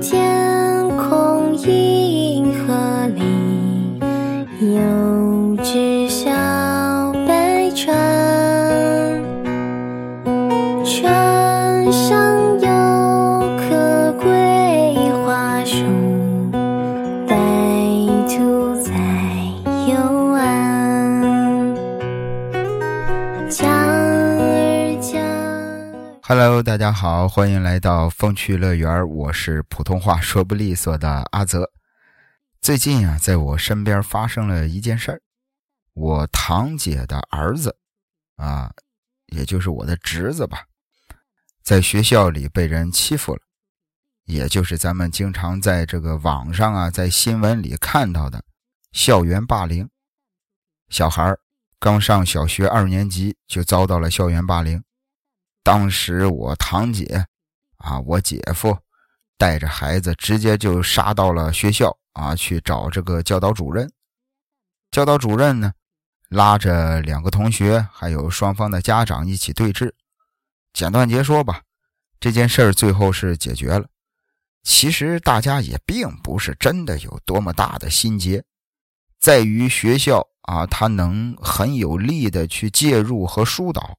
天大家好，欢迎来到风趣乐园，我是普通话说不利索的阿泽。最近啊，在我身边发生了一件事儿，我堂姐的儿子啊，也就是我的侄子吧，在学校里被人欺负了，也就是咱们经常在这个网上啊，在新闻里看到的校园霸凌。小孩刚上小学二年级就遭到了校园霸凌。当时我堂姐，啊，我姐夫带着孩子直接就杀到了学校啊，去找这个教导主任。教导主任呢，拉着两个同学还有双方的家长一起对峙。简短截说吧，这件事儿最后是解决了。其实大家也并不是真的有多么大的心结，在于学校啊，他能很有力的去介入和疏导。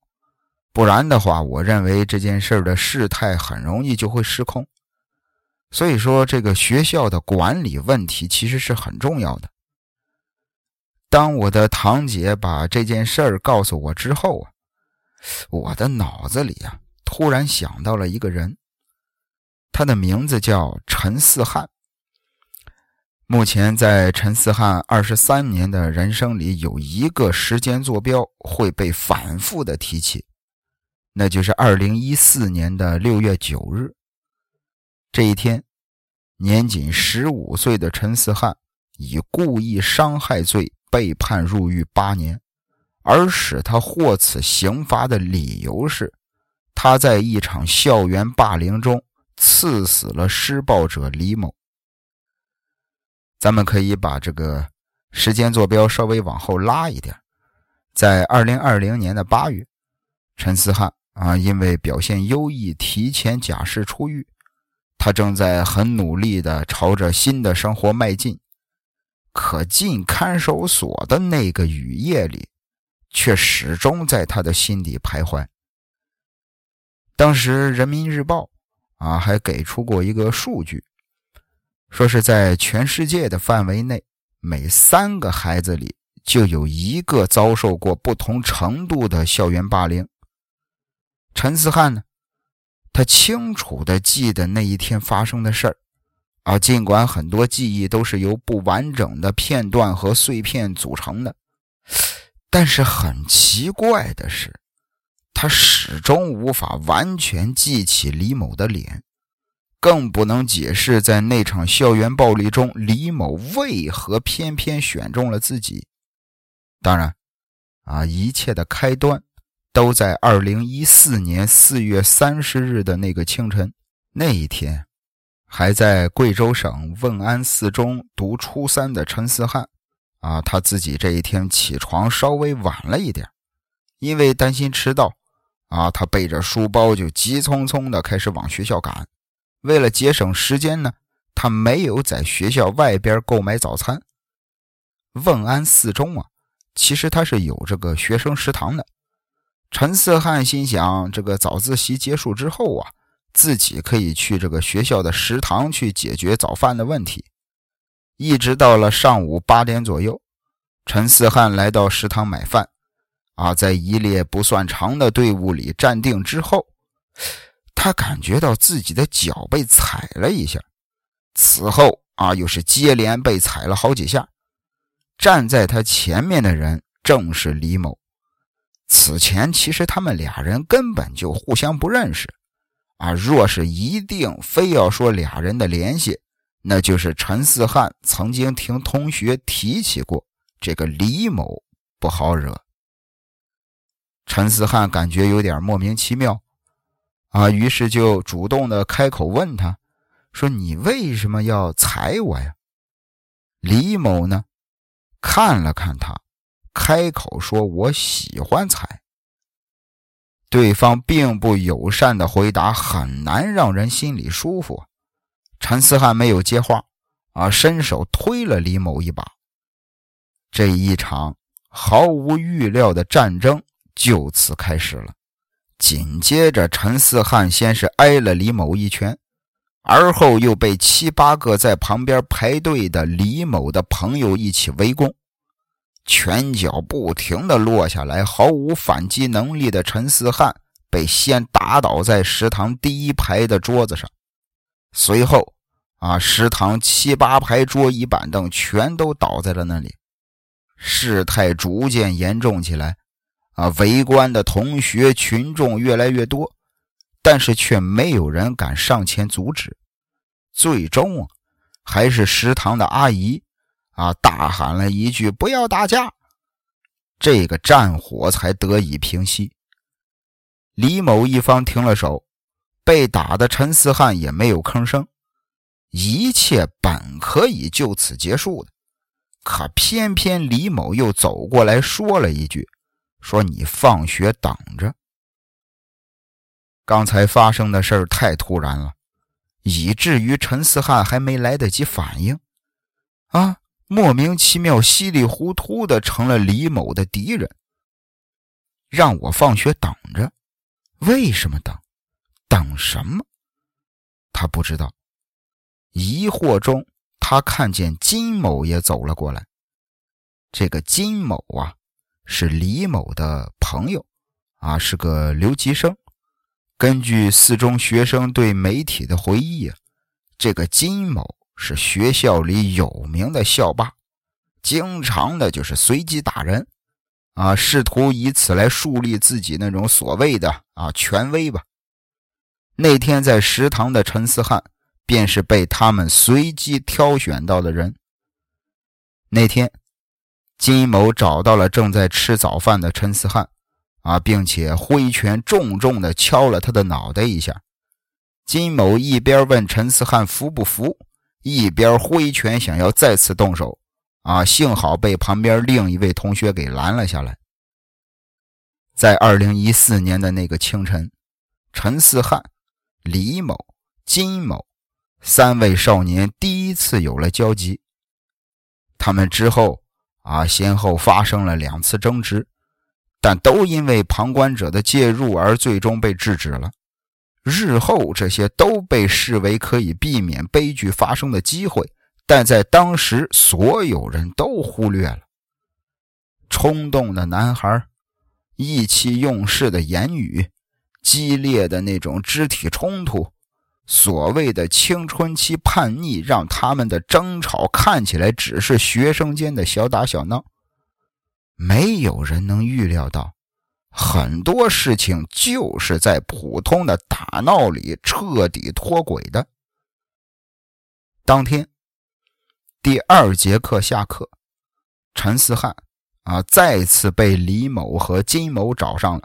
不然的话，我认为这件事的事态很容易就会失控。所以说，这个学校的管理问题其实是很重要的。当我的堂姐把这件事儿告诉我之后啊，我的脑子里啊突然想到了一个人，他的名字叫陈四汉。目前在陈四汉二十三年的人生里，有一个时间坐标会被反复的提起。那就是二零一四年的六月九日，这一天，年仅十五岁的陈思汉以故意伤害罪被判入狱八年，而使他获此刑罚的理由是，他在一场校园霸凌中刺死了施暴者李某。咱们可以把这个时间坐标稍微往后拉一点，在二零二零年的八月，陈思汉。啊，因为表现优异，提前假释出狱。他正在很努力的朝着新的生活迈进，可进看守所的那个雨夜里，却始终在他的心底徘徊。当时《人民日报》啊还给出过一个数据，说是在全世界的范围内，每三个孩子里就有一个遭受过不同程度的校园霸凌。陈思汉呢，他清楚的记得那一天发生的事儿，啊，尽管很多记忆都是由不完整的片段和碎片组成的，但是很奇怪的是，他始终无法完全记起李某的脸，更不能解释在那场校园暴力中李某为何偏偏选中了自己。当然，啊，一切的开端。都在二零一四年四月三十日的那个清晨，那一天，还在贵州省汶安四中读初三的陈思汉，啊，他自己这一天起床稍微晚了一点，因为担心迟到，啊，他背着书包就急匆匆的开始往学校赶。为了节省时间呢，他没有在学校外边购买早餐。汶安四中啊，其实它是有这个学生食堂的。陈四汉心想，这个早自习结束之后啊，自己可以去这个学校的食堂去解决早饭的问题。一直到了上午八点左右，陈四汉来到食堂买饭，啊，在一列不算长的队伍里站定之后，他感觉到自己的脚被踩了一下，此后啊，又是接连被踩了好几下。站在他前面的人正是李某。此前其实他们俩人根本就互相不认识，啊，若是一定非要说俩人的联系，那就是陈四汉曾经听同学提起过这个李某不好惹。陈四汉感觉有点莫名其妙，啊，于是就主动的开口问他，说：“你为什么要踩我呀？”李某呢，看了看他。开口说：“我喜欢踩。”对方并不友善的回答很难让人心里舒服。陈思汉没有接话，啊，伸手推了李某一把。这一场毫无预料的战争就此开始了。紧接着，陈思汉先是挨了李某一拳，而后又被七八个在旁边排队的李某的朋友一起围攻，拳脚不停的落下来，毫无反击能力的陈思汉被先打倒在食堂第一排的桌子上，随后，啊，食堂七八排桌椅板凳全都倒在了那里，事态逐渐严重起来。啊！围观的同学群众越来越多，但是却没有人敢上前阻止。最终啊，还是食堂的阿姨啊大喊了一句：“不要打架！”这个战火才得以平息。李某一方停了手，被打的陈思汉也没有吭声。一切本可以就此结束的，可偏偏李某又走过来说了一句。说你放学等着。刚才发生的事儿太突然了，以至于陈思汉还没来得及反应，啊，莫名其妙、稀里糊涂的成了李某的敌人。让我放学等着，为什么等？等什么？他不知道。疑惑中，他看见金某也走了过来。这个金某啊。是李某的朋友，啊，是个留级生。根据四中学生对媒体的回忆啊，这个金某是学校里有名的校霸，经常的就是随机打人，啊，试图以此来树立自己那种所谓的啊权威吧。那天在食堂的陈思汉便是被他们随机挑选到的人。那天。金某找到了正在吃早饭的陈思汉，啊，并且挥拳重重的敲了他的脑袋一下。金某一边问陈思汉服不服，一边挥拳想要再次动手，啊，幸好被旁边另一位同学给拦了下来。在二零一四年的那个清晨，陈四汉、李某、金某三位少年第一次有了交集。他们之后。啊，先后发生了两次争执，但都因为旁观者的介入而最终被制止了。日后这些都被视为可以避免悲剧发生的机会，但在当时所有人都忽略了。冲动的男孩，意气用事的言语，激烈的那种肢体冲突。所谓的青春期叛逆，让他们的争吵看起来只是学生间的小打小闹。没有人能预料到，很多事情就是在普通的打闹里彻底脱轨的。当天第二节课下课，陈思汉啊再次被李某和金某找上了。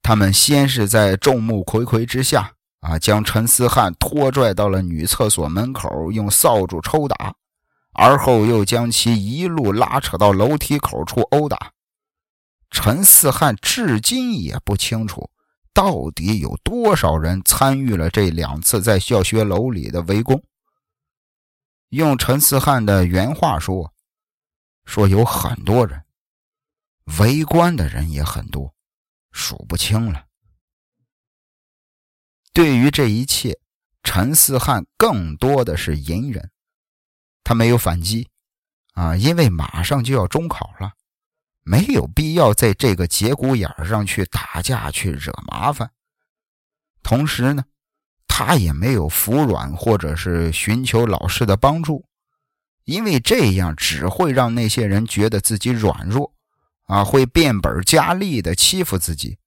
他们先是在众目睽睽之下。啊！将陈思汉拖拽到了女厕所门口，用扫帚抽打，而后又将其一路拉扯到楼梯口处殴打。陈四汉至今也不清楚，到底有多少人参与了这两次在教学楼里的围攻。用陈四汉的原话说：“说有很多人，围观的人也很多，数不清了。”对于这一切，陈四汉更多的是隐忍，他没有反击，啊，因为马上就要中考了，没有必要在这个节骨眼上去打架去惹麻烦。同时呢，他也没有服软或者是寻求老师的帮助，因为这样只会让那些人觉得自己软弱，啊，会变本加厉的欺负自己。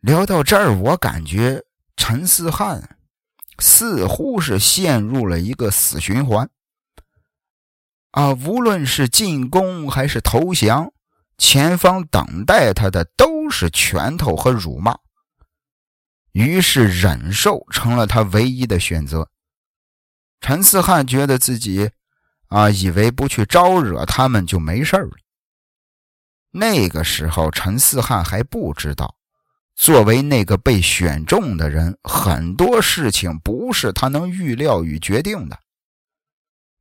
聊到这儿，我感觉陈思汉似乎是陷入了一个死循环。啊，无论是进攻还是投降，前方等待他的都是拳头和辱骂。于是，忍受成了他唯一的选择。陈思汉觉得自己啊，以为不去招惹他们就没事了。那个时候，陈思汉还不知道。作为那个被选中的人，很多事情不是他能预料与决定的。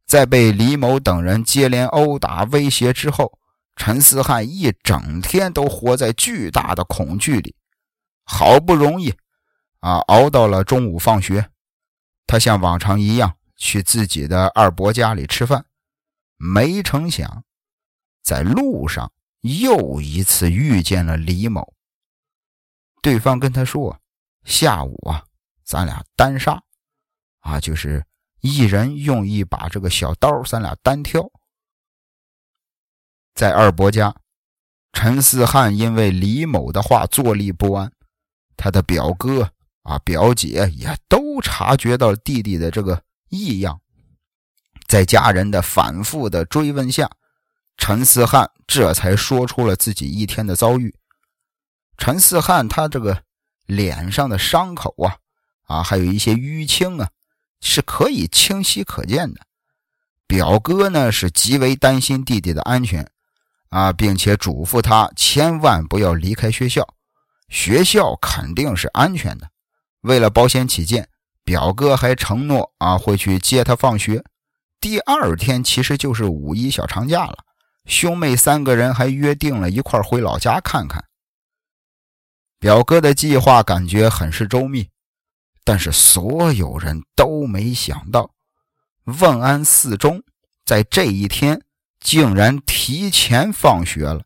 在被李某等人接连殴打威胁之后，陈思汉一整天都活在巨大的恐惧里。好不容易，啊，熬到了中午放学，他像往常一样去自己的二伯家里吃饭，没成想，在路上又一次遇见了李某。对方跟他说：“下午啊，咱俩单杀，啊，就是一人用一把这个小刀，咱俩单挑。”在二伯家，陈思汉因为李某的话坐立不安，他的表哥啊、表姐也都察觉到弟弟的这个异样，在家人的反复的追问下，陈思汉这才说出了自己一天的遭遇。陈四汉他这个脸上的伤口啊，啊，还有一些淤青啊，是可以清晰可见的。表哥呢是极为担心弟弟的安全啊，并且嘱咐他千万不要离开学校，学校肯定是安全的。为了保险起见，表哥还承诺啊会去接他放学。第二天其实就是五一小长假了，兄妹三个人还约定了一块回老家看看。表哥的计划感觉很是周密，但是所有人都没想到，问安四中在这一天竟然提前放学了。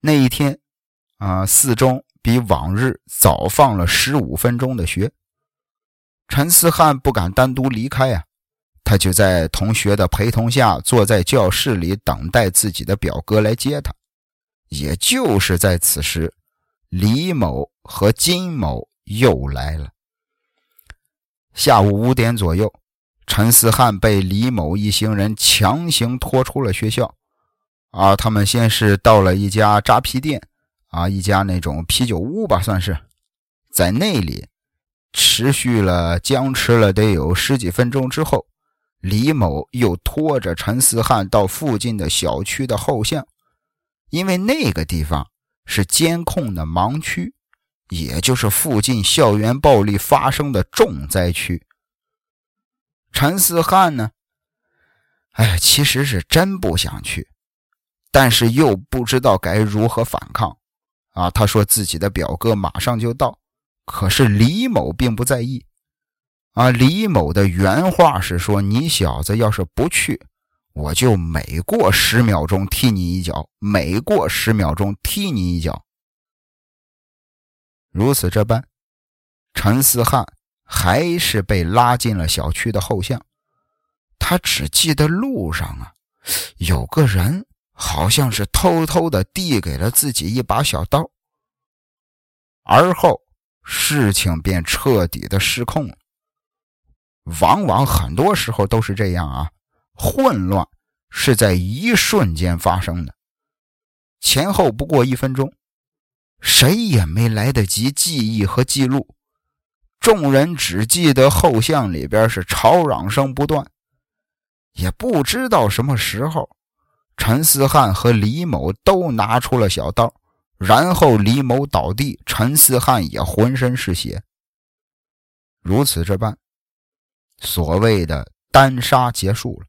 那一天，啊，四中比往日早放了十五分钟的学。陈思汉不敢单独离开呀，他就在同学的陪同下，坐在教室里等待自己的表哥来接他。也就是在此时。李某和金某又来了。下午五点左右，陈思汉被李某一行人强行拖出了学校。啊，他们先是到了一家扎啤店，啊，一家那种啤酒屋吧，算是，在那里持续了僵持了得有十几分钟之后，李某又拖着陈思汉到附近的小区的后巷，因为那个地方。是监控的盲区，也就是附近校园暴力发生的重灾区。陈思汉呢？哎，其实是真不想去，但是又不知道该如何反抗。啊，他说自己的表哥马上就到，可是李某并不在意。啊，李某的原话是说：“你小子要是不去。”我就每过十秒钟踢你一脚，每过十秒钟踢你一脚。如此这般，陈思汉还是被拉进了小区的后巷。他只记得路上啊，有个人好像是偷偷的递给了自己一把小刀。而后事情便彻底的失控了。往往很多时候都是这样啊。混乱是在一瞬间发生的，前后不过一分钟，谁也没来得及记忆和记录，众人只记得后巷里边是吵嚷声不断，也不知道什么时候，陈思汉和李某都拿出了小刀，然后李某倒地，陈思汉也浑身是血。如此这般，所谓的单杀结束了。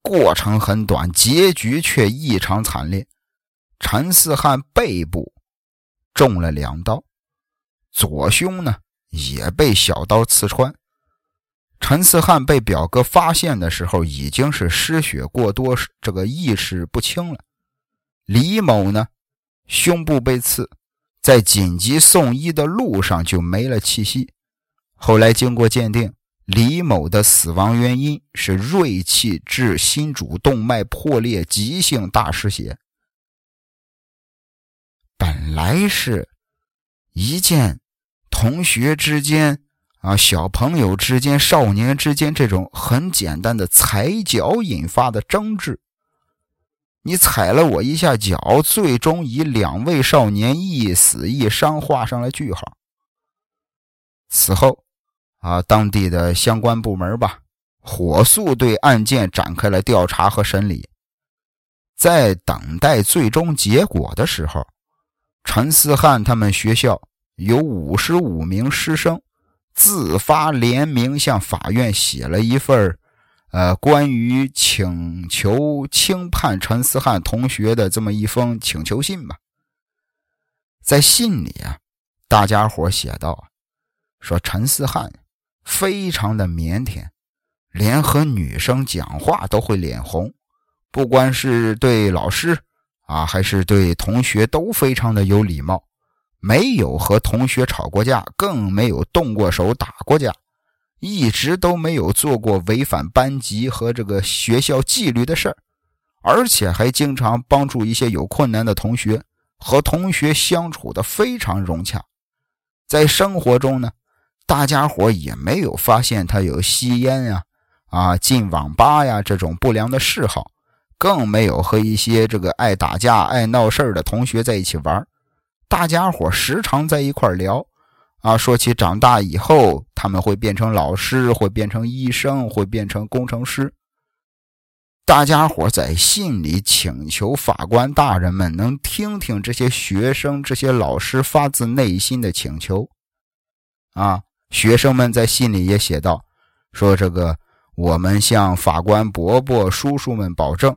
过程很短，结局却异常惨烈。陈四汉背部中了两刀，左胸呢也被小刀刺穿。陈四汉被表哥发现的时候，已经是失血过多，这个意识不清了。李某呢，胸部被刺，在紧急送医的路上就没了气息。后来经过鉴定。李某的死亡原因是锐器致心主动脉破裂，急性大失血。本来是一件同学之间啊、小朋友之间、少年之间这种很简单的踩脚引发的争执，你踩了我一下脚，最终以两位少年一死一伤画上了句号。此后。啊，当地的相关部门吧，火速对案件展开了调查和审理。在等待最终结果的时候，陈思翰他们学校有五十五名师生自发联名向法院写了一份呃，关于请求轻判陈思翰同学的这么一封请求信吧。在信里啊，大家伙写道：“说陈思翰非常的腼腆，连和女生讲话都会脸红，不管是对老师。”啊，还是对同学都非常的有礼貌，没有和同学吵过架，更没有动过手打过架，一直都没有做过违反班级和这个学校纪律的事儿，而且还经常帮助一些有困难的同学，和同学相处的非常融洽。在生活中呢，大家伙也没有发现他有吸烟呀、啊进网吧呀这种不良的嗜好。更没有和一些这个爱打架、爱闹事的同学在一起玩大家伙时常在一块聊，啊，说起长大以后他们会变成老师，会变成医生，会变成工程师。大家伙在信里请求法官大人们能听听这些学生、这些老师发自内心的请求。啊，学生们在信里也写道：“说这个，我们向法官伯伯、叔叔们保证。”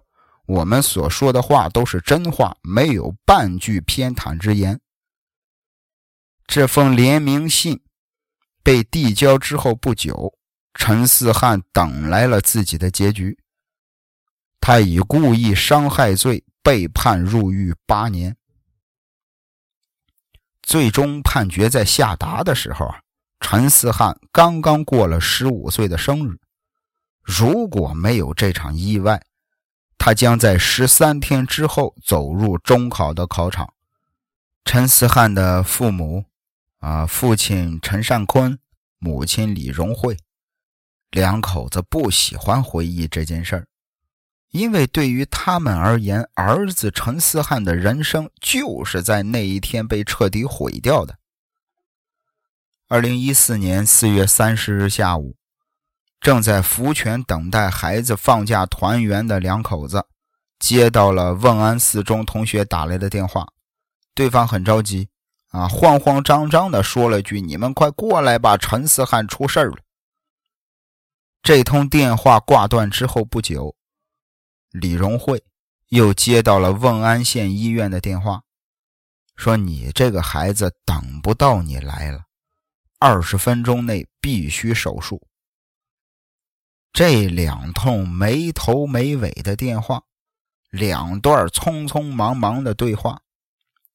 我们所说的话都是真话，没有半句偏袒之言。这封联名信被递交之后不久，陈四汉等来了自己的结局。他以故意伤害罪被判入狱八年。最终判决在下达的时候，陈四汉刚刚过了十五岁的生日。如果没有这场意外，他将在十三天之后走入中考的考场。陈思翰的父母，啊，父亲陈善坤，母亲李荣慧，两口子不喜欢回忆这件事儿，因为对于他们而言，儿子陈思翰的人生就是在那一天被彻底毁掉的。二零一四年四月三十日下午。正在福泉等待孩子放假团圆的两口子，接到了瓮安四中同学打来的电话，对方很着急，啊，慌慌张张的说了句：“你们快过来吧，陈思翰出事了。”这通电话挂断之后不久，李荣慧又接到了瓮安县医院的电话，说：“你这个孩子等不到你来了，二十分钟内必须手术。”这两通没头没尾的电话，两段匆匆忙忙的对话，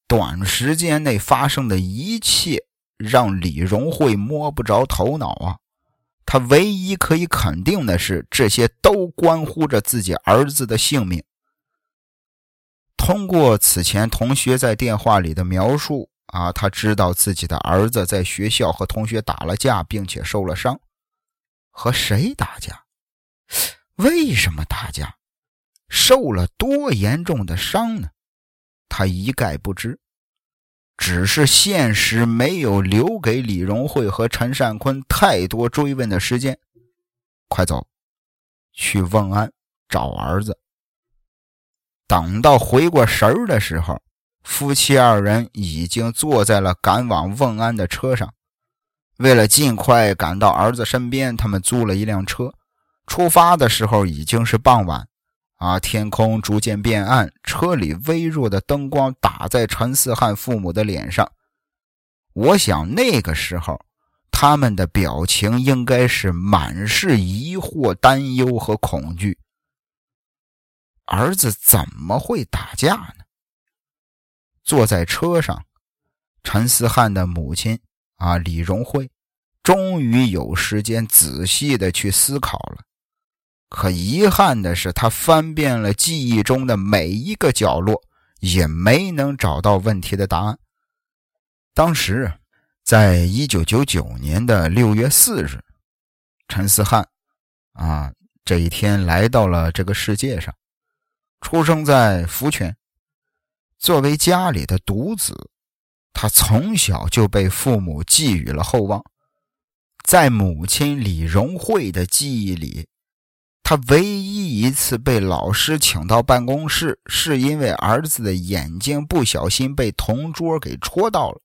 短时间内发生的一切让李荣慧摸不着头脑啊！他唯一可以肯定的是，这些都关乎着自己儿子的性命。通过此前同学在电话里的描述啊，他知道自己的儿子在学校和同学打了架，并且受了伤。和谁打架？为什么打架？受了多严重的伤呢？他一概不知。只是现实没有留给李荣慧和陈善坤太多追问的时间。快走，去问安找儿子。等到回过神儿的时候，夫妻二人已经坐在了赶往问安的车上。为了尽快赶到儿子身边，他们租了一辆车。出发的时候已经是傍晚，啊，天空逐渐变暗，车里微弱的灯光打在陈思翰父母的脸上。我想那个时候，他们的表情应该是满是疑惑、担忧和恐惧。儿子怎么会打架呢？坐在车上，陈思翰的母亲啊，李荣慧，终于有时间仔细的去思考了。可遗憾的是，他翻遍了记忆中的每一个角落，也没能找到问题的答案。当时，在一九九九年的六月四日，陈思翰啊，这一天来到了这个世界上，出生在福泉。作为家里的独子，他从小就被父母寄予了厚望，在母亲李荣慧的记忆里。他唯一一次被老师请到办公室，是因为儿子的眼睛不小心被同桌给戳到了。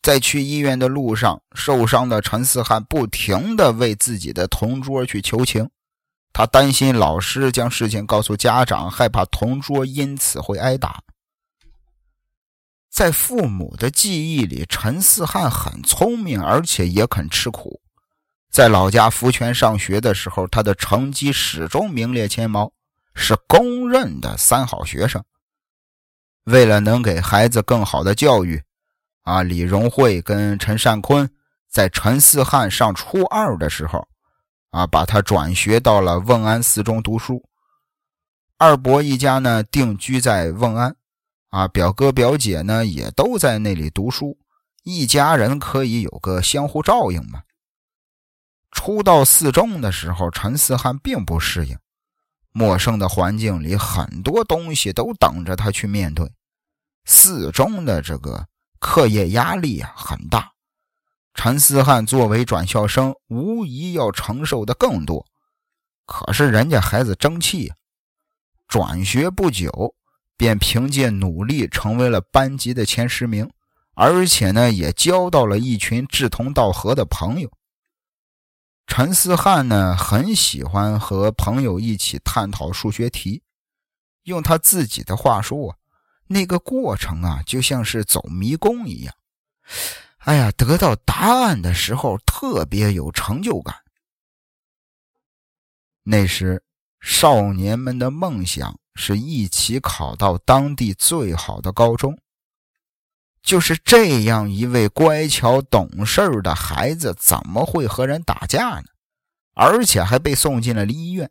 在去医院的路上，受伤的陈思汉不停地为自己的同桌去求情，他担心老师将事情告诉家长，害怕同桌因此会挨打。在父母的记忆里，陈思汉很聪明，而且也肯吃苦。在老家福泉上学的时候，他的成绩始终名列前茅，是公认的三好学生。为了能给孩子更好的教育，啊，李荣惠跟陈善坤在陈思汉上初二的时候，啊，把他转学到了瓮安四中读书。二伯一家呢定居在瓮安，啊，表哥表姐呢也都在那里读书，一家人可以有个相互照应嘛。初到四中的时候，陈思汉并不适应陌生的环境里，很多东西都等着他去面对。四中的这个课业压力啊很大，陈思汉作为转校生，无疑要承受的更多。可是人家孩子争气，转学不久便凭借努力成为了班级的前十名，而且呢也交到了一群志同道合的朋友。陈思汉呢，很喜欢和朋友一起探讨数学题。用他自己的话说，那个过程啊，就像是走迷宫一样。哎呀，得到答案的时候特别有成就感。那时，少年们的梦想是一起考到当地最好的高中。就是这样一位乖巧懂事的孩子，怎么会和人打架呢？而且还被送进了医院。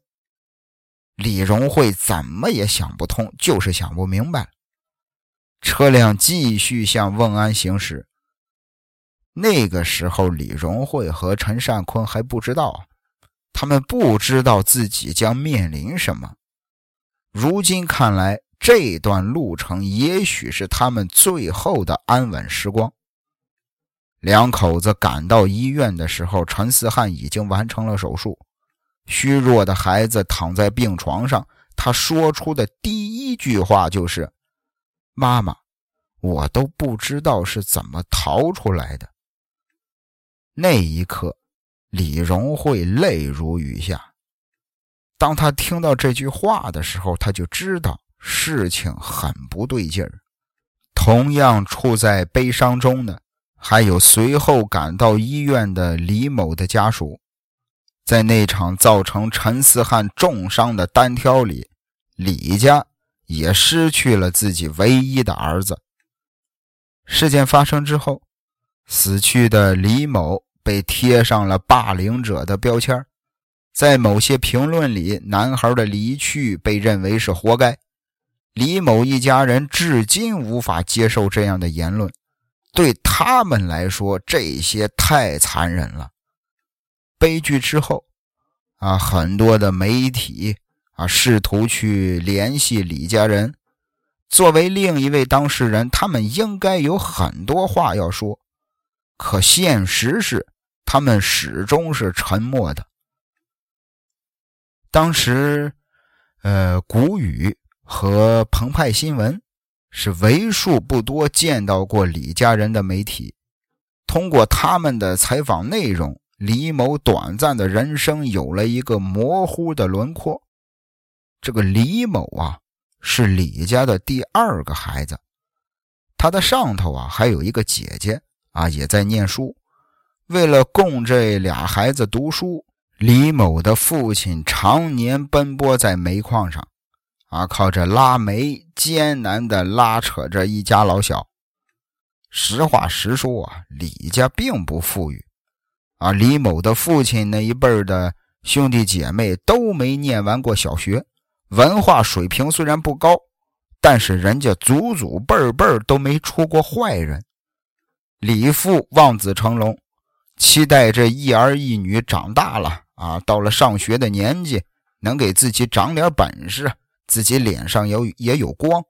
李荣慧怎么也想不通，就是想不明白。车辆继续向瓮安行驶。那个时候，李荣慧和陈善坤还不知道，他们不知道自己将面临什么。如今看来。这段路程也许是他们最后的安稳时光。两口子赶到医院的时候，陈思汉已经完成了手术。虚弱的孩子躺在病床上，他说出的第一句话就是：“妈妈，我都不知道是怎么逃出来的。”那一刻，李荣惠泪如雨下。当他听到这句话的时候，他就知道。事情很不对劲儿。同样处在悲伤中的，还有随后赶到医院的李某的家属。在那场造成陈思汉重伤的单挑里，李家也失去了自己唯一的儿子。事件发生之后，死去的李某被贴上了霸凌者的标签在某些评论里，男孩的离去被认为是活该。李某一家人至今无法接受这样的言论，对他们来说，这些太残忍了。悲剧之后，啊，很多的媒体啊试图去联系李家人。作为另一位当事人，他们应该有很多话要说，可现实是，他们始终是沉默的。当时，呃，谷雨。和澎湃新闻是为数不多见到过李家人的媒体。通过他们的采访内容，李某短暂的人生有了一个模糊的轮廓。这个李某啊，是李家的第二个孩子，他的上头啊还有一个姐姐啊，也在念书。为了供这俩孩子读书，李某的父亲常年奔波在煤矿上。啊，靠着拉煤艰难的拉扯着一家老小。实话实说啊，李家并不富裕。啊，李某的父亲那一辈的兄弟姐妹都没念完过小学，文化水平虽然不高，但是人家祖祖辈辈都没出过坏人。李父望子成龙，期待这一儿一女长大了啊，到了上学的年纪，能给自己长点本事。自己脸上有也有光，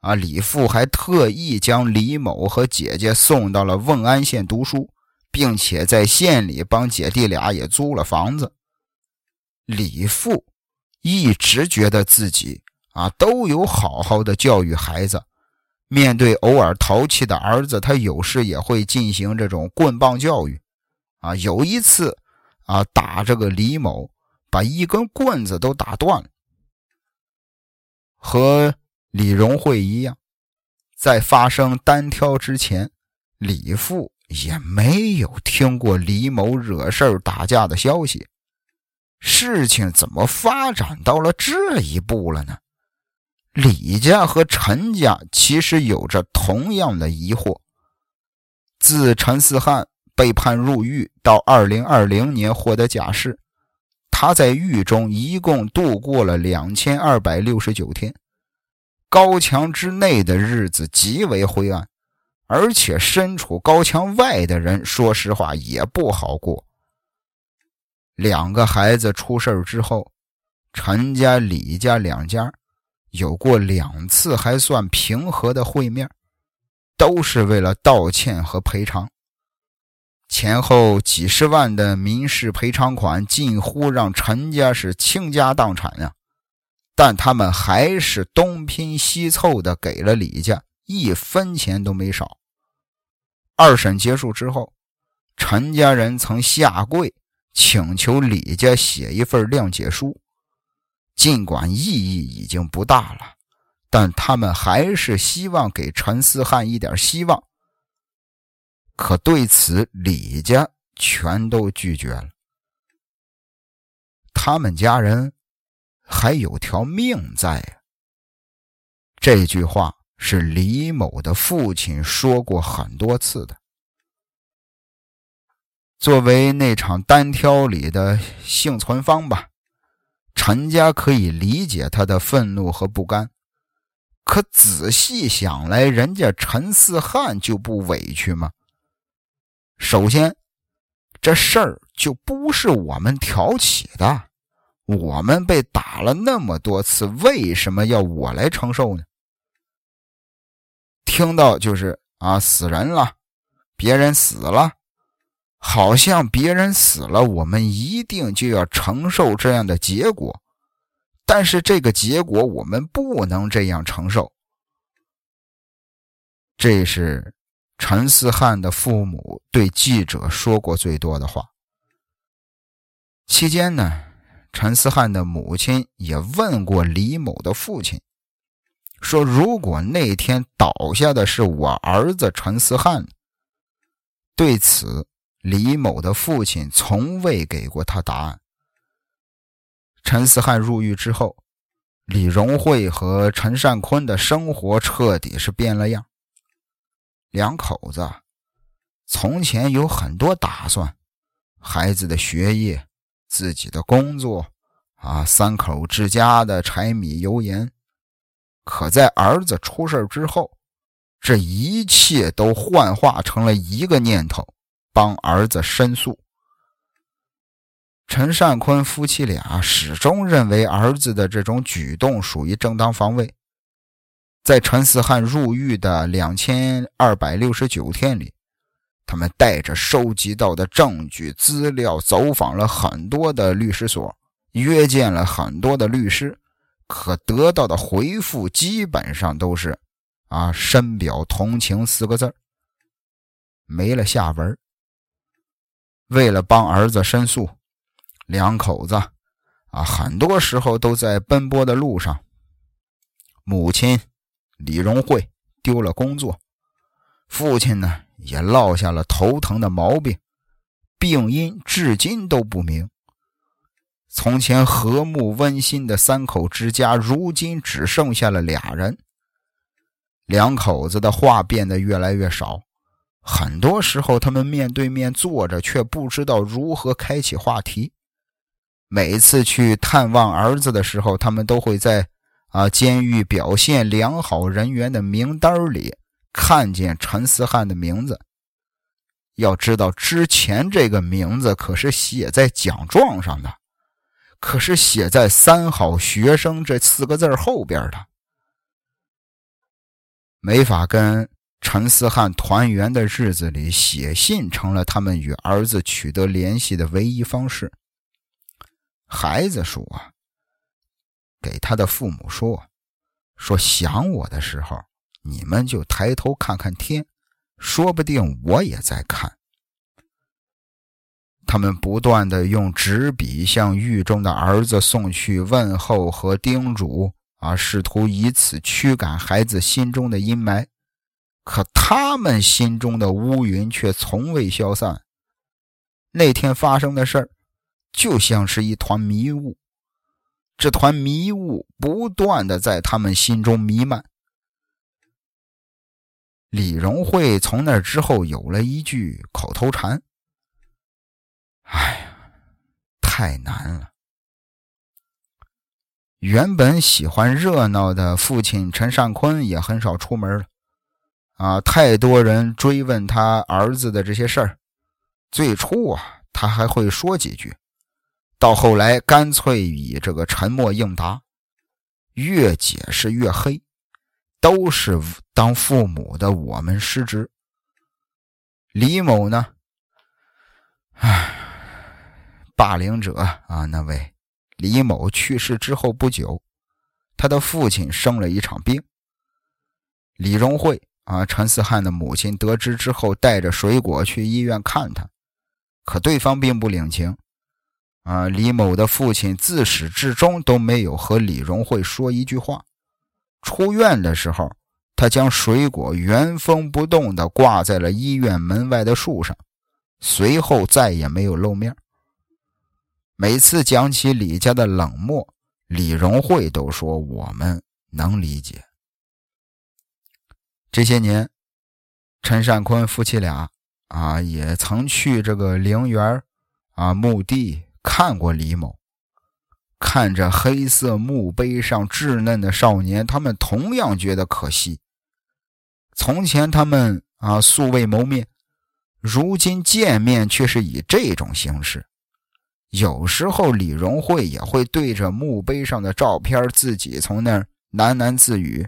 啊！李父还特意将李某和姐姐送到了汶安县读书，并且在县里帮姐弟俩也租了房子。李父一直觉得自己啊都有好好的教育孩子，面对偶尔淘气的儿子，他有时也会进行这种棍棒教育。啊，有一次啊打这个李某，把一根棍子都打断了。和李荣惠一样，在发生单挑之前，李父也没有听过李某惹事打架的消息。事情怎么发展到了这一步了呢？李家和陈家其实有着同样的疑惑。自陈思汉被判入狱到二零二零年获得假释，他在狱中一共度过了两千二百六十九天，高墙之内的日子极为灰暗，而且身处高墙外的人，说实话也不好过。两个孩子出事之后，陈家、李家两家有过两次还算平和的会面，都是为了道歉和赔偿。前后几十万的民事赔偿款，近乎让陈家是倾家荡产呀。但他们还是东拼西凑的给了李家，一分钱都没少。二审结束之后，陈家人曾下跪。请求李家写一份谅解书，尽管意义已经不大了，但他们还是希望给陈思汉一点希望。可对此，李家全都拒绝了。他们家人还有条命在呀。这句话是李某的父亲说过很多次的。作为那场单挑里的幸存方吧，陈家可以理解他的愤怒和不甘。可仔细想来，人家陈四汉就不委屈吗？首先，这事儿就不是我们挑起的，我们被打了那么多次，为什么要我来承受呢？听到就是啊，死人了，别人死了。好像别人死了，我们一定就要承受这样的结果，但是这个结果我们不能这样承受。这是陈思汉的父母对记者说过最多的话。期间呢，陈思汉的母亲也问过李某的父亲，说如果那天倒下的是我儿子陈思汉，对此。李某的父亲从未给过他答案。陈思汉入狱之后，李荣惠和陈善坤的生活彻底是变了样。两口子从前有很多打算，孩子的学业、自己的工作，啊，三口之家的柴米油盐。可在儿子出事之后，这一切都幻化成了一个念头。帮儿子申诉。陈善坤夫妻俩始终认为儿子的这种举动属于正当防卫。在陈思汉入狱的两千二百六十九天里，他们带着收集到的证据资料，走访了很多的律师所，约见了很多的律师，可得到的回复基本上都是“啊，深表同情”四个字没了下文。为了帮儿子申诉，两口子啊，很多时候都在奔波的路上。母亲李荣惠丢了工作，父亲呢也落下了头疼的毛病，病因至今都不明。从前和睦温馨的三口之家，如今只剩下了俩人。两口子的话变得越来越少。很多时候，他们面对面坐着，却不知道如何开启话题。每次去探望儿子的时候，他们都会在啊监狱表现良好人员的名单里看见陈思汉的名字。要知道，之前这个名字可是写在奖状上的，可是写在“三好学生”这四个字后边的，没法跟。陈思汉团圆的日子里，写信成了他们与儿子取得联系的唯一方式。孩子说啊，给他的父母说，说想我的时候，你们就抬头看看天，说不定我也在看。他们不断的用纸笔向狱中的儿子送去问候和叮嘱啊，试图以此驱赶孩子心中的阴霾。可他们心中的乌云却从未消散。那天发生的事儿，就像是一团迷雾，这团迷雾不断的在他们心中弥漫。李荣慧从那之后有了一句口头禅。哎呀，太难了！原本喜欢热闹的父亲陈善坤也很少出门了。啊，太多人追问他儿子的这些事儿。最初啊，他还会说几句，到后来干脆以这个沉默应答，越解释越黑，都是当父母的我们失职。李某呢？唉。霸凌者啊，那位李某去世之后不久，他的父亲生了一场病。李荣慧啊，陈思汉的母亲得知之后，带着水果去医院看他，可对方并不领情。啊，李某的父亲自始至终都没有和李荣慧说一句话。出院的时候，他将水果原封不动地挂在了医院门外的树上，随后再也没有露面。每次讲起李家的冷漠，李荣慧都说我们能理解。这些年，陈善坤夫妻俩啊，也曾去这个陵园啊墓地看过李某，看着黑色墓碑上稚嫩的少年，他们同样觉得可惜。从前他们啊素未谋面，如今见面却是以这种形式。有时候，李荣慧也会对着墓碑上的照片，自己从那儿喃喃自语，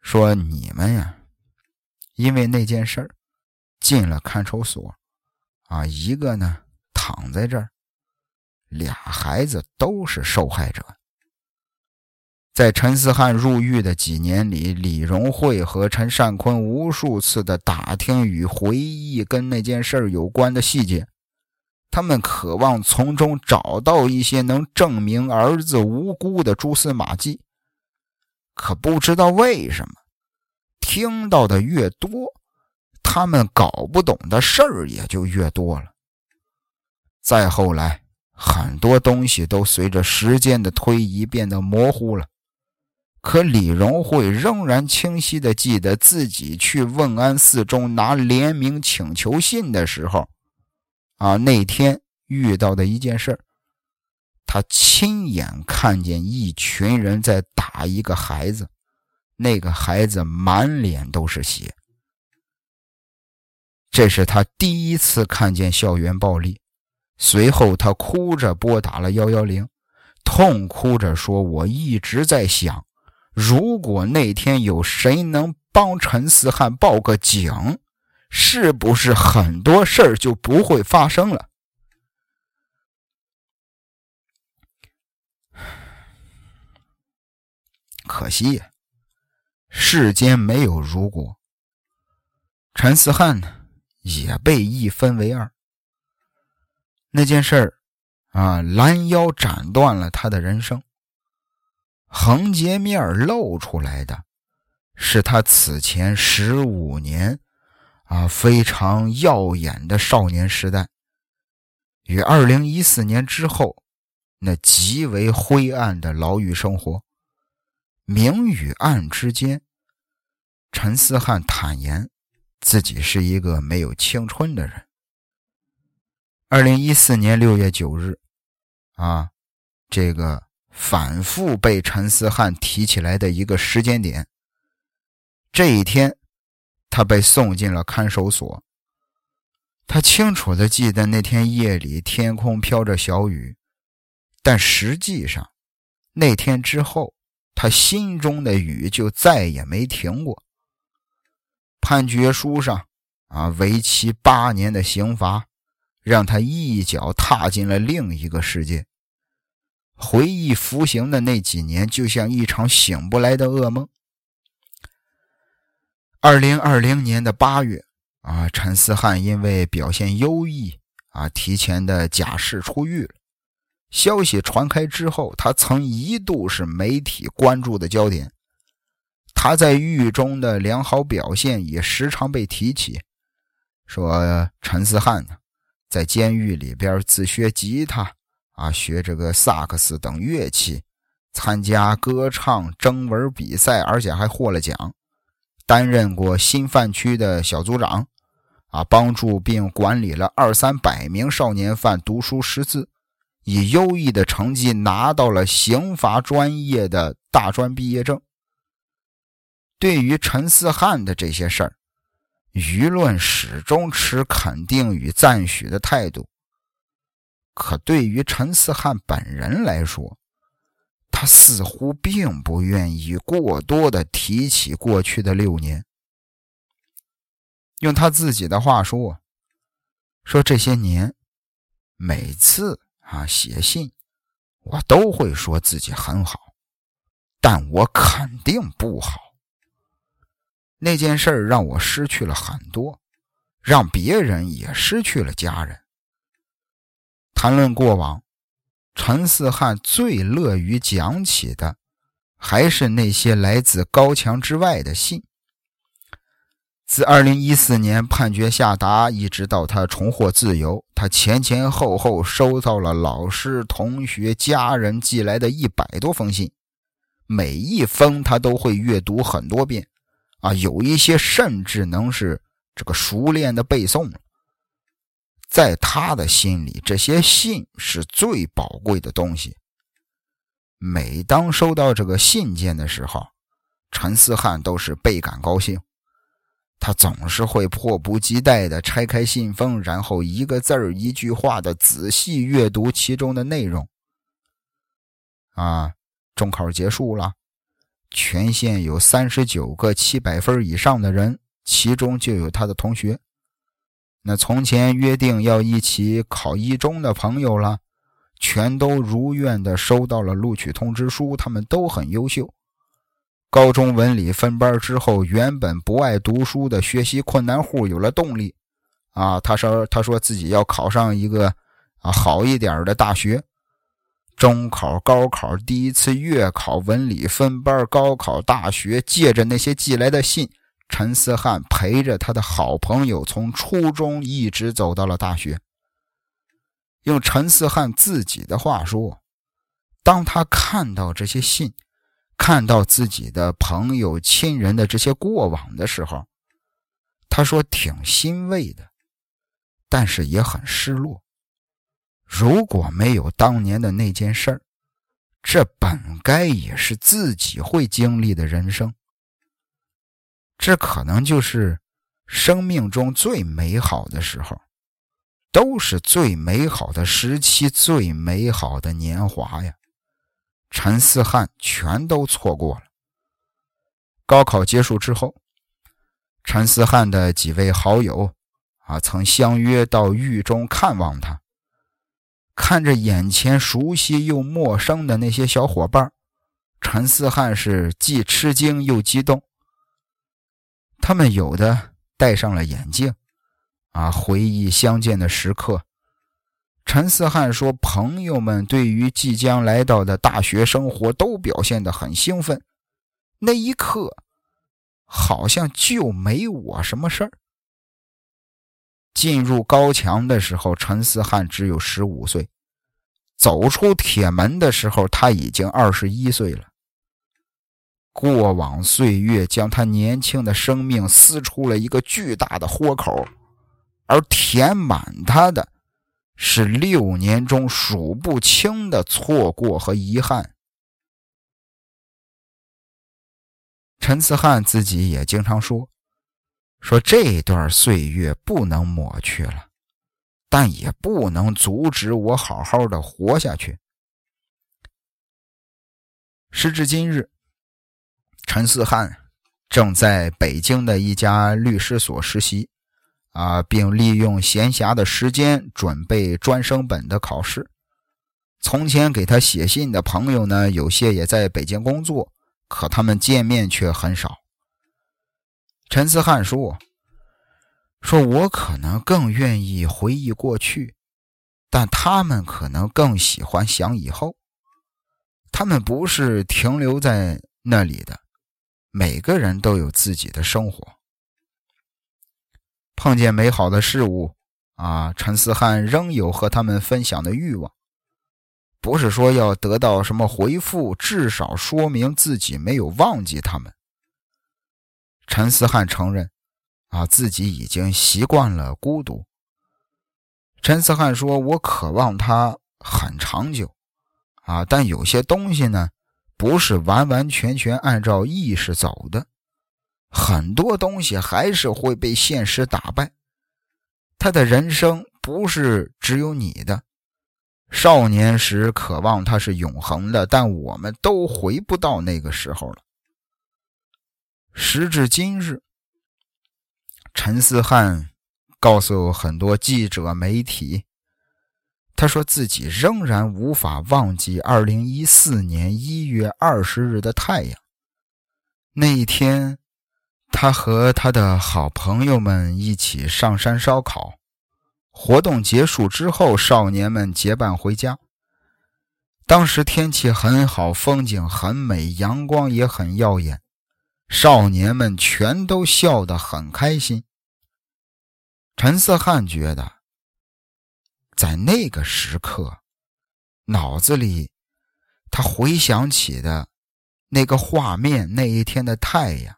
说：“你们呀，因为那件事儿进了看守所，啊，一个呢躺在这儿，俩孩子都是受害者。”在陈思汉入狱的几年里，李荣慧和陈善坤无数次的打听与回忆跟那件事有关的细节。他们渴望从中找到一些能证明儿子无辜的蛛丝马迹，可不知道为什么，听到的越多，他们搞不懂的事儿也就越多了。再后来，很多东西都随着时间的推移变得模糊了，可李荣慧仍然清晰的记得自己去问安寺中拿联名请求信的时候。啊，那天遇到的一件事他亲眼看见一群人在打一个孩子，那个孩子满脸都是血。这是他第一次看见校园暴力。随后，他哭着拨打了幺幺零，痛哭着说：“我一直在想，如果那天有谁能帮陈思汉报个警。”是不是很多事儿就不会发生了？可惜，世间没有如果。陈思汉呢，也被一分为二。那件事儿啊，拦腰斩断了他的人生。横截面露出来的，是他此前十五年。啊，非常耀眼的少年时代，与二零一四年之后那极为灰暗的牢狱生活，明与暗之间，陈思汉坦言自己是一个没有青春的人。二零一四年六月九日，啊，这个反复被陈思汉提起来的一个时间点，这一天。他被送进了看守所。他清楚的记得那天夜里天空飘着小雨，但实际上，那天之后，他心中的雨就再也没停过。判决书上，啊，为期八年的刑罚，让他一脚踏进了另一个世界。回忆服刑的那几年，就像一场醒不来的噩梦。二零二零年的八月，啊，陈思汉因为表现优异，啊，提前的假释出狱了。消息传开之后，他曾一度是媒体关注的焦点。他在狱中的良好表现也时常被提起，说陈思汉呢，在监狱里边自学吉他，啊，学这个萨克斯等乐器，参加歌唱征文比赛，而且还获了奖。担任过新饭区的小组长，啊，帮助并管理了二三百名少年犯读书识字，以优异的成绩拿到了刑罚专业的大专毕业证。对于陈思翰的这些事儿，舆论始终持肯定与赞许的态度。可对于陈思翰本人来说，他似乎并不愿意过多的提起过去的六年。用他自己的话说：“说这些年，每次啊写信，我都会说自己很好，但我肯定不好。那件事让我失去了很多，让别人也失去了家人。谈论过往。”陈四汉最乐于讲起的，还是那些来自高墙之外的信。自2014年判决下达，一直到他重获自由，他前前后后收到了老师、同学、家人寄来的一百多封信，每一封他都会阅读很多遍，啊，有一些甚至能是这个熟练的背诵。在他的心里，这些信是最宝贵的东西。每当收到这个信件的时候，陈思翰都是倍感高兴。他总是会迫不及待地拆开信封，然后一个字儿、一句话的仔细阅读其中的内容。啊，中考结束了，全县有三十九个七百分以上的人，其中就有他的同学。那从前约定要一起考一中的朋友了，全都如愿的收到了录取通知书。他们都很优秀。高中文理分班之后，原本不爱读书的学习困难户有了动力。啊，他说他说自己要考上一个啊好一点的大学。中考、高考、第一次月考、文理分班、高考、大学，借着那些寄来的信。陈思翰陪着他的好朋友从初中一直走到了大学。用陈思翰自己的话说：“当他看到这些信，看到自己的朋友、亲人的这些过往的时候，他说挺欣慰的，但是也很失落。如果没有当年的那件事儿，这本该也是自己会经历的人生。”这可能就是生命中最美好的时候，都是最美好的时期，最美好的年华呀！陈思翰全都错过了。高考结束之后，陈思翰的几位好友啊，曾相约到狱中看望他。看着眼前熟悉又陌生的那些小伙伴，陈思翰是既吃惊又激动。他们有的戴上了眼镜，啊，回忆相见的时刻。陈思翰说：“朋友们对于即将来到的大学生活都表现得很兴奋。那一刻，好像就没我什么事儿。”进入高墙的时候，陈思翰只有十五岁；走出铁门的时候，他已经二十一岁了。过往岁月将他年轻的生命撕出了一个巨大的豁口，而填满他的，是六年中数不清的错过和遗憾。陈思翰自己也经常说：“说这段岁月不能抹去了，但也不能阻止我好好的活下去。”时至今日。陈思翰正在北京的一家律师所实习，啊，并利用闲暇的时间准备专升本的考试。从前给他写信的朋友呢，有些也在北京工作，可他们见面却很少。陈思翰说：“说我可能更愿意回忆过去，但他们可能更喜欢想以后。他们不是停留在那里的，每个人都有自己的生活。碰见美好的事物。”啊，陈思翰仍有和他们分享的欲望，不是说要得到什么回复，至少说明自己没有忘记他们。陈思翰承认，啊，自己已经习惯了孤独。陈思翰说：“我渴望它很长久，啊，但有些东西呢，不是完完全全按照意识走的，很多东西还是会被现实打败。”他的人生不是只有你的。少年时渴望它是永恒的，但我们都回不到那个时候了。时至今日，陈思翰告诉很多记者媒体，他说自己仍然无法忘记二零一四年一月二十日的太阳。那一天。他和他的好朋友们一起上山烧烤，活动结束之后，少年们结伴回家。当时天气很好，风景很美，阳光也很耀眼，少年们全都笑得很开心。陈思翰觉得，在那个时刻，脑子里他回想起的那个画面，那一天的太阳。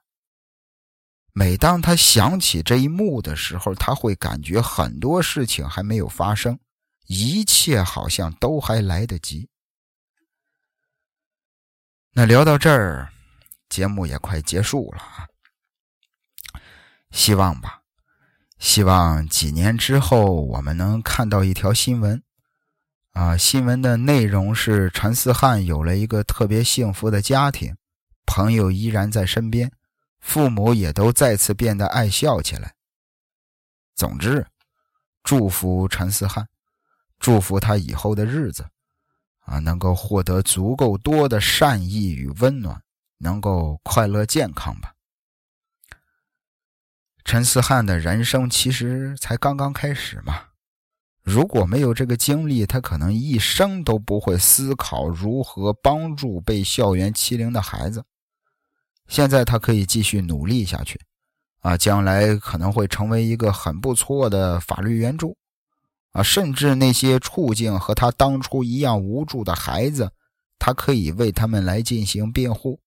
每当他想起这一幕的时候，他会感觉很多事情还没有发生，一切好像都还来得及。那聊到这儿，节目也快结束了啊。希望吧，希望几年之后我们能看到一条新闻，啊，新闻的内容是陈思翰有了一个特别幸福的家庭，朋友依然在身边。父母也都再次变得爱笑起来。总之，祝福陈思翰，祝福他以后的日子，啊，能够获得足够多的善意与温暖，能够快乐健康吧。陈思翰的人生其实才刚刚开始嘛，如果没有这个经历，他可能一生都不会思考如何帮助被校园欺凌的孩子。现在他可以继续努力下去，啊，将来可能会成为一个很不错的法律援助，啊，甚至那些处境和他当初一样无助的孩子，他可以为他们来进行辩护。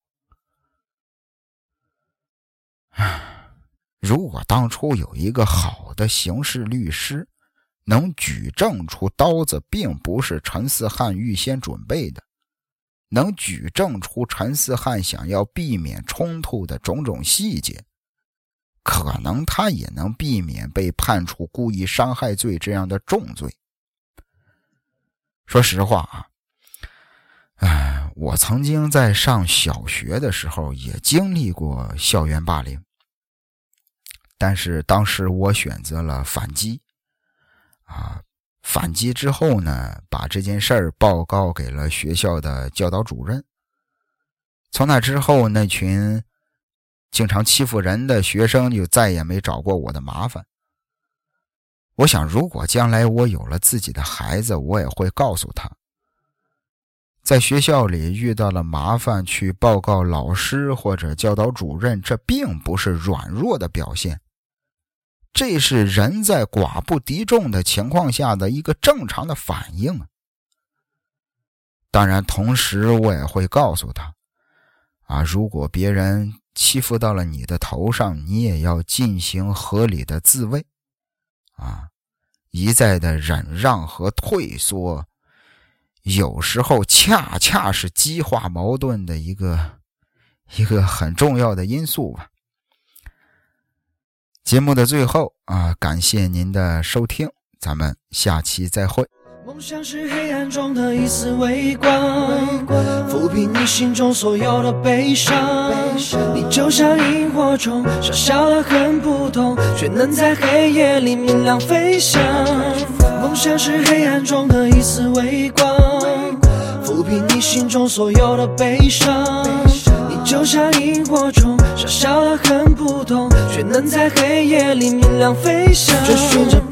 唉，如果当初有一个好的刑事律师，能举证出刀子并不是陈思翰预先准备的。能举证出陈思翰想要避免冲突的种种细节，可能他也能避免被判处故意伤害罪这样的重罪。说实话啊，哎，我曾经在上小学的时候也经历过校园霸凌，但是当时我选择了反击，啊。反击之后呢，把这件事儿报告给了学校的教导主任。从那之后，那群经常欺负人的学生就再也没找过我的麻烦。我想，如果将来我有了自己的孩子，我也会告诉他，在学校里遇到了麻烦，去报告老师或者教导主任，这并不是软弱的表现。这是人在寡不敌众的情况下的一个正常的反应！当然，同时我也会告诉他，啊，如果别人欺负到了你的头上，你也要进行合理的自卫，啊，一再的忍让和退缩，有时候恰恰是激化矛盾的一个一个很重要的因素吧。节目的最后啊，感谢您的收听，咱们下期再会。梦想是黑暗中的一丝微光，抚平你心中所有的悲伤。你就像萤火虫，小小的很普通，却能在黑夜里明亮飞翔。梦想是黑暗中的一丝微光。抚平你心中所有的悲伤。就像萤火虫，小小的很普通，却能在黑夜里明亮飞翔。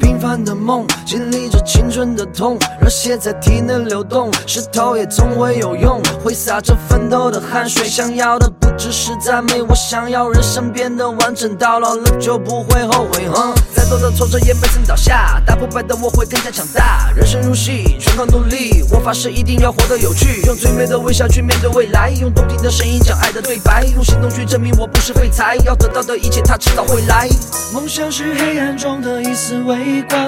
平凡的梦，经历着青春的痛，热血在体内流动，石头也总会有用，挥洒着奋斗的汗水。想要的不只是赞美，我想要人生变得完整，到老了就不会后悔。哼，再多的挫折也没曾倒下，打不败的我会更加强大。人生如戏，全靠努力，我发誓一定要活得有趣，用最美的微笑去面对未来，用动听的声音讲爱的对白，用行动去证明我不是废材，要得到的一切它迟早会来。梦想是黑暗中的一丝微光，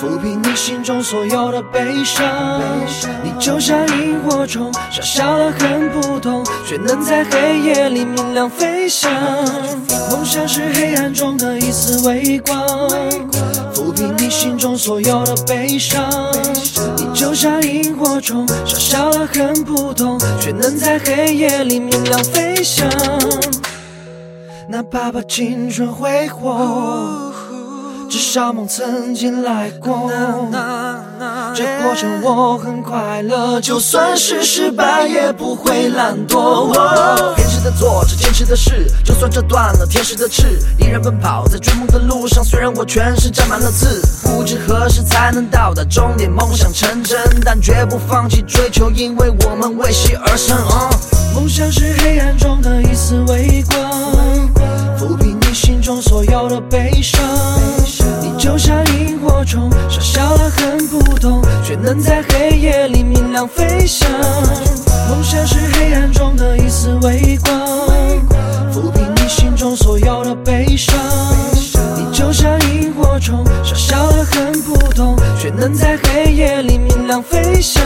抚平你心中所有的悲伤。你就像萤火虫，小小的很普通，却能在黑夜里明亮飞翔。梦想是黑暗中的一丝微光，抚平你心中所有的悲伤。你就像萤火虫，小小的很普通，却能在黑夜里明亮飞翔。哪怕把青春挥霍，至少梦曾经来过。这过程我很快乐，就算是失败也不会懒惰。坚持的做着坚持的事，就算折断了天使的翅，依然奔跑在追梦的路上。虽然我全身沾满了刺，不知何时才能到达终点，梦想成真，但绝不放弃追求，因为我们为戏而生。梦想是黑暗中的一丝微光，抚平你心中所有的悲伤。就像萤火虫，小小的很普通，却能在黑夜里明亮飞翔。梦想是黑暗中的一丝微光，抚平你心中所有的悲伤。你就像萤火虫，小小的很普通，却能在黑夜里明亮飞翔。